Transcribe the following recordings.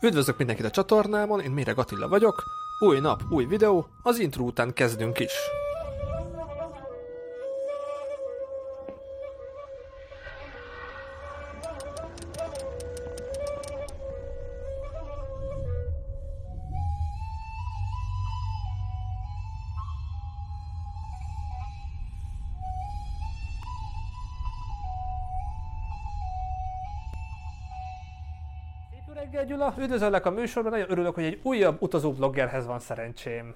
Üdvözlök mindenkit a csatornámon, én Méreg Attila vagyok. Új nap, új videó, az intro után kezdünk is. Reggel, Gyula! Üdvözöllek a műsorban, nagyon örülök, hogy egy újabb utazó bloggerhez van szerencsém.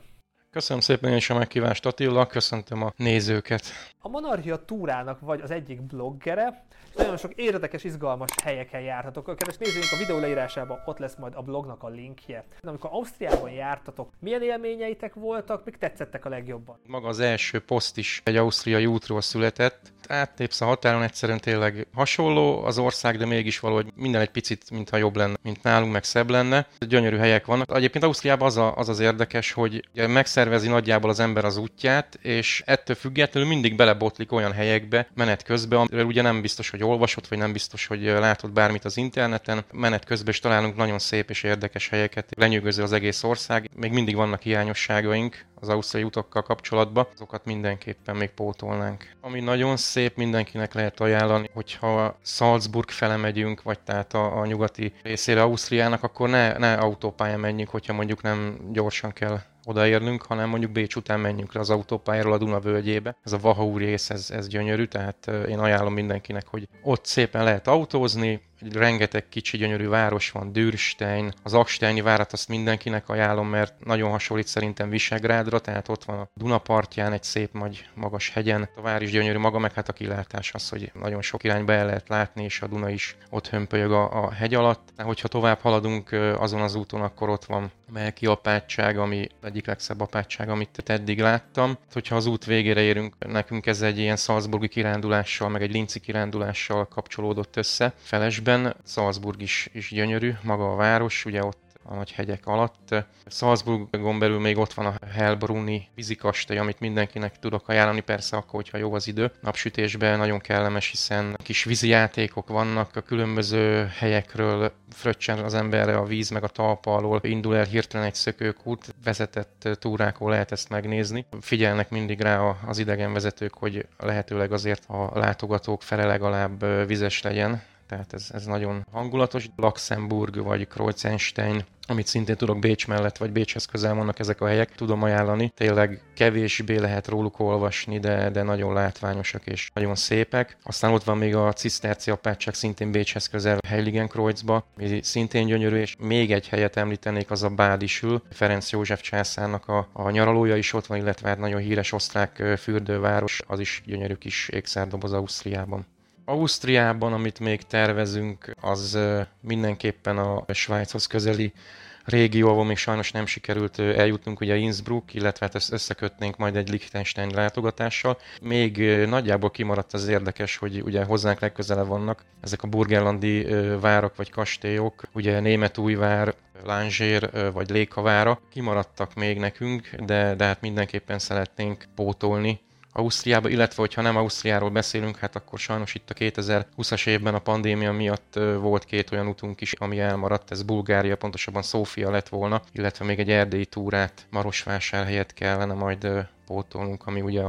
Köszönöm szépen én is a megkívást Attila, köszöntöm a nézőket. A Monarchia túrának vagy az egyik bloggere, és nagyon sok érdekes, izgalmas helyeken jártatok. A kedves nézőink a videó leírásában ott lesz majd a blognak a linkje. Amikor Ausztriában jártatok, milyen élményeitek voltak, mik tetszettek a legjobban? Maga az első poszt is egy ausztriai útról született. Áttépsz a határon egyszerűen tényleg hasonló az ország, de mégis valahogy minden egy picit, mintha jobb lenne, mint nálunk, meg szebb lenne. Gyönyörű helyek vannak. Egyébként Ausztriában az, a, az az érdekes, hogy megszervezi nagyjából az ember az útját, és ettől függetlenül mindig belebotlik olyan helyekbe menet közben, amiről ugye nem biztos, hogy olvasott, vagy nem biztos, hogy látott bármit az interneten. Menet közben is találunk nagyon szép és érdekes helyeket. Lenyűgöző az egész ország. Még mindig vannak hiányosságaink, az ausztrai utakkal kapcsolatban, azokat mindenképpen még pótolnánk. Ami nagyon szép, mindenkinek lehet ajánlani, hogyha Salzburg fele megyünk, vagy tehát a, a nyugati részére Ausztriának, akkor ne, ne autópályán menjünk, hogyha mondjuk nem gyorsan kell odaérnünk, hanem mondjuk Bécs után menjünk le az autópályáról a Duna völgyébe. Ez a Vahaú rész, ez, ez gyönyörű, tehát én ajánlom mindenkinek, hogy ott szépen lehet autózni, rengeteg kicsi gyönyörű város van, Dürstein, az Aksteini várat azt mindenkinek ajánlom, mert nagyon hasonlít szerintem Visegrádra, tehát ott van a Dunapartján egy szép nagy magas hegyen. A vár is gyönyörű maga, meg hát a kilátás az, hogy nagyon sok irányba el lehet látni, és a Duna is ott hömpölyög a, a hegy alatt. De hogyha tovább haladunk azon az úton, akkor ott van Melki apátság, ami egyik legszebb apátság, amit eddig láttam. Hogyha az út végére érünk, nekünk ez egy ilyen Salzburgi kirándulással, meg egy Linci kirándulással kapcsolódott össze Felesben. Salzburg is, is gyönyörű, maga a város, ugye ott a nagy hegyek alatt. Salzburgon belül még ott van a Helbruni vízikastély, amit mindenkinek tudok ajánlani, persze akkor, hogyha jó az idő. Napsütésben nagyon kellemes, hiszen kis vízi játékok vannak a különböző helyekről, fröccsen az emberre a víz meg a talpa alól indul el hirtelen egy szökőkút, vezetett túrákon lehet ezt megnézni. Figyelnek mindig rá az idegenvezetők, hogy lehetőleg azért a látogatók fele legalább vizes legyen, tehát ez, ez nagyon hangulatos. Luxemburg vagy Kreuzenstein, amit szintén tudok Bécs mellett, vagy Bécshez közel vannak ezek a helyek, tudom ajánlani. Tényleg kevésbé lehet róluk olvasni, de, de nagyon látványosak és nagyon szépek. Aztán ott van még a Ciszterci apátság, szintén Bécshez közel Heiligenkreuzba, ami szintén gyönyörű, és még egy helyet említenék, az a Bádisül, Ferenc József császárnak a, a nyaralója is ott van, illetve hát nagyon híres osztrák fürdőváros, az is gyönyörű kis ékszerdoboz Ausztriában. Ausztriában, amit még tervezünk, az mindenképpen a Svájchoz közeli régió, ahol még sajnos nem sikerült eljutnunk, ugye Innsbruck, illetve hát ezt összekötnénk majd egy Liechtenstein látogatással. Még nagyjából kimaradt az érdekes, hogy ugye hozzánk legközelebb vannak ezek a burgerlandi várak vagy kastélyok, ugye Német Újvár, Lánzsér vagy Lékavára kimaradtak még nekünk, de, de hát mindenképpen szeretnénk pótolni Ausztriába, illetve hogyha nem Ausztriáról beszélünk, hát akkor sajnos itt a 2020-as évben a pandémia miatt volt két olyan utunk is, ami elmaradt, ez Bulgária, pontosabban Szófia lett volna, illetve még egy erdélyi túrát Marosvásárhelyet kellene majd pótolnunk, ami ugye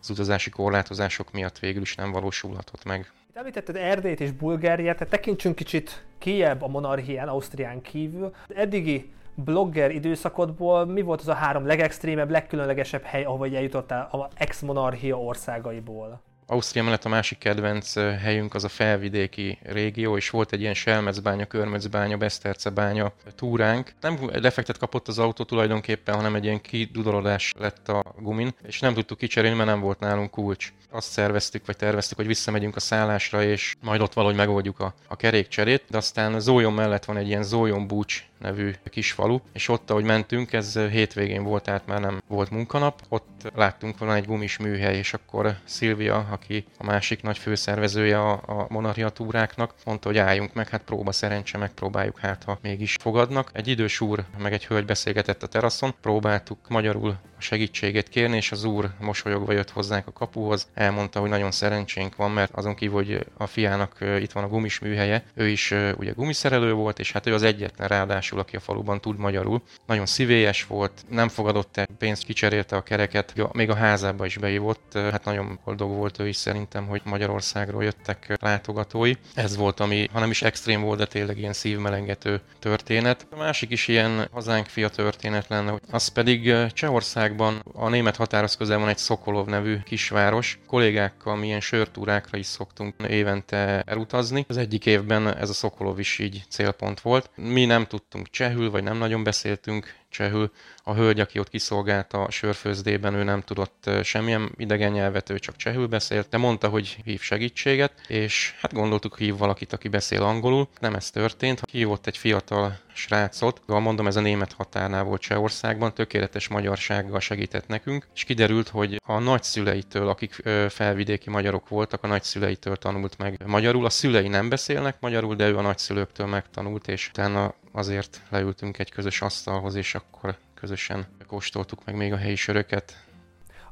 az utazási korlátozások miatt végül is nem valósulhatott meg. Itt említetted Erdélyt és Bulgáriát, tehát tekintsünk kicsit kijebb a monarchián, Ausztrián kívül. Eddigi blogger időszakodból mi volt az a három legextrémebb, legkülönlegesebb hely, ahova eljutottál a ex-monarchia országaiból? Ausztria mellett a másik kedvenc helyünk az a felvidéki régió, és volt egy ilyen Selmecbánya, Körmecbánya, Besztercebánya túránk. Nem lefektet kapott az autó tulajdonképpen, hanem egy ilyen kidudolodás lett a gumin, és nem tudtuk kicserélni, mert nem volt nálunk kulcs. Azt szerveztük, vagy terveztük, hogy visszamegyünk a szállásra, és majd ott valahogy megoldjuk a, a kerékcserét, de aztán Zójon mellett van egy ilyen Zójon Búcs nevű kis falu, és ott, ahogy mentünk, ez hétvégén volt, tehát már nem volt munkanap, ott láttunk volna egy gumis műhely, és akkor Szilvia, aki a másik nagy főszervezője a, a monarchia túráknak, mondta, hogy álljunk meg, hát próba szerencse, megpróbáljuk hát, ha mégis fogadnak. Egy idős úr meg egy hölgy beszélgetett a teraszon, próbáltuk magyarul a segítségét kérni, és az úr mosolyogva jött hozzánk a kapuhoz, elmondta, hogy nagyon szerencsénk van, mert azon kívül, hogy a fiának itt van a gumis műhelye, ő is ugye gumiszerelő volt, és hát ő az egyetlen ráadásul, aki a faluban tud magyarul. Nagyon szívélyes volt, nem fogadott el pénzt, kicserélte a kereket, még a házába is beívott, hát nagyon boldog volt ő is szerintem, hogy Magyarországról jöttek látogatói. Ez volt, ami, ha nem is extrém volt, de tényleg ilyen szívmelengető történet. A másik is ilyen hazánk fia történet lenne, hogy az pedig Csehországban a német határoz közel van egy Szokolov nevű kisváros. Kollégákkal milyen sörtúrákra is szoktunk évente elutazni. Az egyik évben ez a Szokolov is így célpont volt. Mi nem tudtunk csehül, vagy nem nagyon beszéltünk csehül. A hölgy, aki ott kiszolgálta a sörfőzdében, ő nem tudott semmilyen idegen nyelvet, ő csak csehül beszélt, de mondta, hogy hív segítséget, és hát gondoltuk, hív valakit, aki beszél angolul. Nem ez történt. Hívott egy fiatal srácot, mondom, ez a német határnál volt Csehországban, tökéletes magyarsággal segített nekünk, és kiderült, hogy a nagyszüleitől, akik felvidéki magyarok voltak, a nagyszüleitől tanult meg magyarul. A szülei nem beszélnek magyarul, de ő a nagyszülőktől megtanult, és utána azért leültünk egy közös asztalhoz, és akkor közösen kóstoltuk meg még a helyi söröket.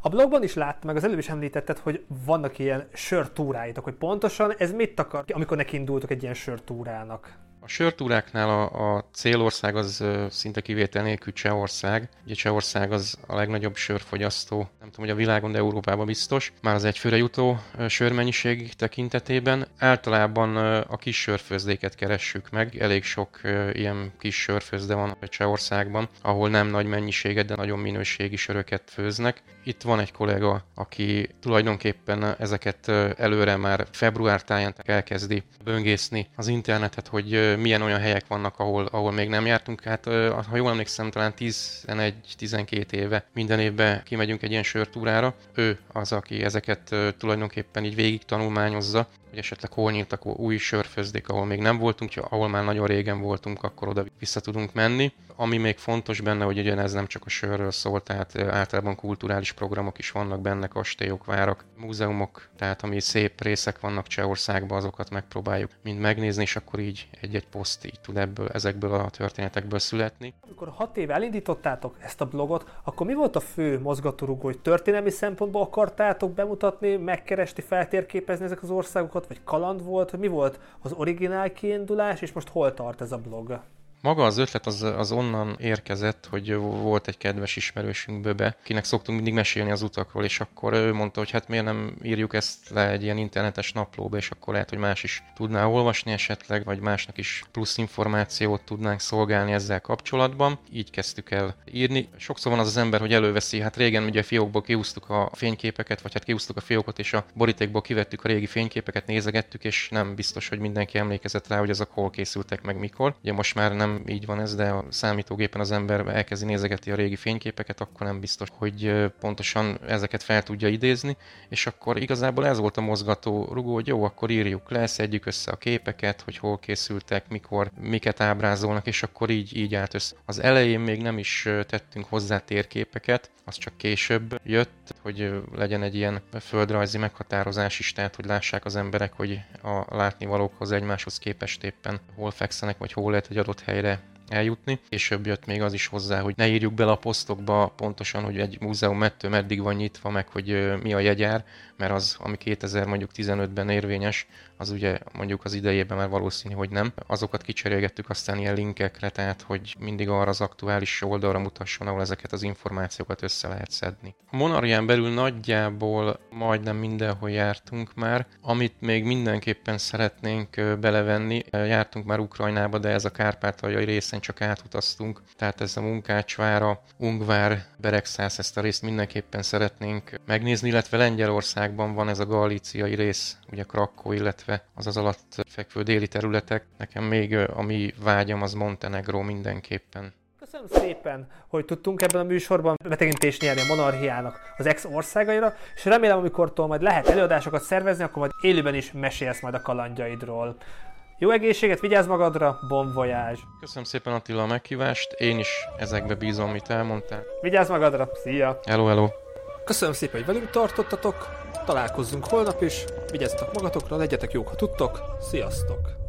A blogban is láttam, meg az előbb is említetted, hogy vannak ilyen sörtúráitok, hogy pontosan ez mit akar, amikor neki indultok egy ilyen sörtúrának? A sörtúráknál a, a célország az szinte kivétel nélkül Csehország. Ugye Csehország az a legnagyobb sörfogyasztó, nem tudom, hogy a világon, de Európában biztos. Már az egyfőre jutó sörmennyiség tekintetében. Általában a kis sörfőzdéket keressük meg. Elég sok ilyen kis sörfőzde van a Csehországban, ahol nem nagy mennyiséget, de nagyon minőségi söröket főznek. Itt van egy kollega, aki tulajdonképpen ezeket előre már február táján elkezdi böngészni az internetet, hogy milyen olyan helyek vannak, ahol, ahol még nem jártunk. Hát ha jól emlékszem, talán 11-12 éve minden évben kimegyünk egy ilyen sörtúrára. Ő az, aki ezeket tulajdonképpen így végig tanulmányozza, hogy esetleg hol nyíltak új sörfőzdék, ahol még nem voltunk, ahol már nagyon régen voltunk, akkor oda vissza tudunk menni. Ami még fontos benne, hogy ugye ez nem csak a sörről szól, tehát általában kulturális programok is vannak benne, kastélyok, várak, múzeumok, tehát ami szép részek vannak Csehországban, azokat megpróbáljuk mind megnézni, és akkor így egy-egy poszt így tud ebből, ezekből a történetekből születni. Amikor hat éve elindítottátok ezt a blogot, akkor mi volt a fő mozgatórugó, hogy történelmi szempontból akartátok bemutatni, megkeresni, feltérképezni ezek az országokat, vagy kaland volt, hogy mi volt az originál kiindulás, és most hol tart ez a blog? Maga az ötlet az, az onnan érkezett, hogy volt egy kedves ismerősünk Böbe, akinek szoktunk mindig mesélni az utakról, és akkor ő mondta, hogy hát miért nem írjuk ezt le egy ilyen internetes naplóba, és akkor lehet, hogy más is tudná olvasni esetleg, vagy másnak is plusz információt tudnánk szolgálni ezzel kapcsolatban. Így kezdtük el írni. Sokszor van az az ember, hogy előveszi, hát régen ugye fiókból kiúztuk a fényképeket, vagy hát kiúztuk a fiókot, és a borítékból kivettük a régi fényképeket, nézegettük, és nem biztos, hogy mindenki emlékezett rá, hogy azok hol készültek meg mikor. Ugye most már nem így van ez, de a számítógépen az ember elkezdi nézegeti a régi fényképeket, akkor nem biztos, hogy pontosan ezeket fel tudja idézni, és akkor igazából ez volt a mozgató rugó, hogy jó, akkor írjuk le, szedjük össze a képeket, hogy hol készültek, mikor, miket ábrázolnak, és akkor így, így állt össze. Az elején még nem is tettünk hozzá térképeket, az csak később jött, hogy legyen egy ilyen földrajzi meghatározás is, tehát hogy lássák az emberek, hogy a látnivalókhoz egymáshoz képest éppen hol fekszenek, vagy hol lehet egy adott helyre eljutni. Később jött még az is hozzá, hogy ne írjuk bele a posztokba pontosan, hogy egy múzeum mettő meddig van nyitva, meg hogy mi a jegyár, mert az, ami 2000 mondjuk 15-ben érvényes, az ugye mondjuk az idejében már valószínű, hogy nem. Azokat kicserélgettük aztán ilyen linkekre, tehát hogy mindig arra az aktuális oldalra mutasson, ahol ezeket az információkat össze lehet szedni. A Monarián belül nagyjából majdnem mindenhol jártunk már. Amit még mindenképpen szeretnénk belevenni, jártunk már Ukrajnába, de ez a kárpátaljai részen csak átutaztunk, tehát ez a Munkácsvára, Ungvár, Beregszász, ezt a részt mindenképpen szeretnénk megnézni, illetve Lengyelországban van ez a galíciai rész, ugye Krakó, illetve az az alatt fekvő déli területek. Nekem még a mi vágyam az Montenegro mindenképpen. Köszönöm szépen, hogy tudtunk ebben a műsorban betekintést nyerni a monarchiának az ex országaira, és remélem, amikortól majd lehet előadásokat szervezni, akkor majd élőben is mesélsz majd a kalandjaidról. Jó egészséget, vigyázz magadra, bon voyage! Köszönöm szépen Attila a meghívást, én is ezekbe bízom, amit elmondtál. Vigyázz magadra, szia! Hello, hello! Köszönöm szépen, hogy velünk tartottatok, találkozzunk holnap is, vigyázzatok magatokra, legyetek jók, ha tudtok, sziasztok!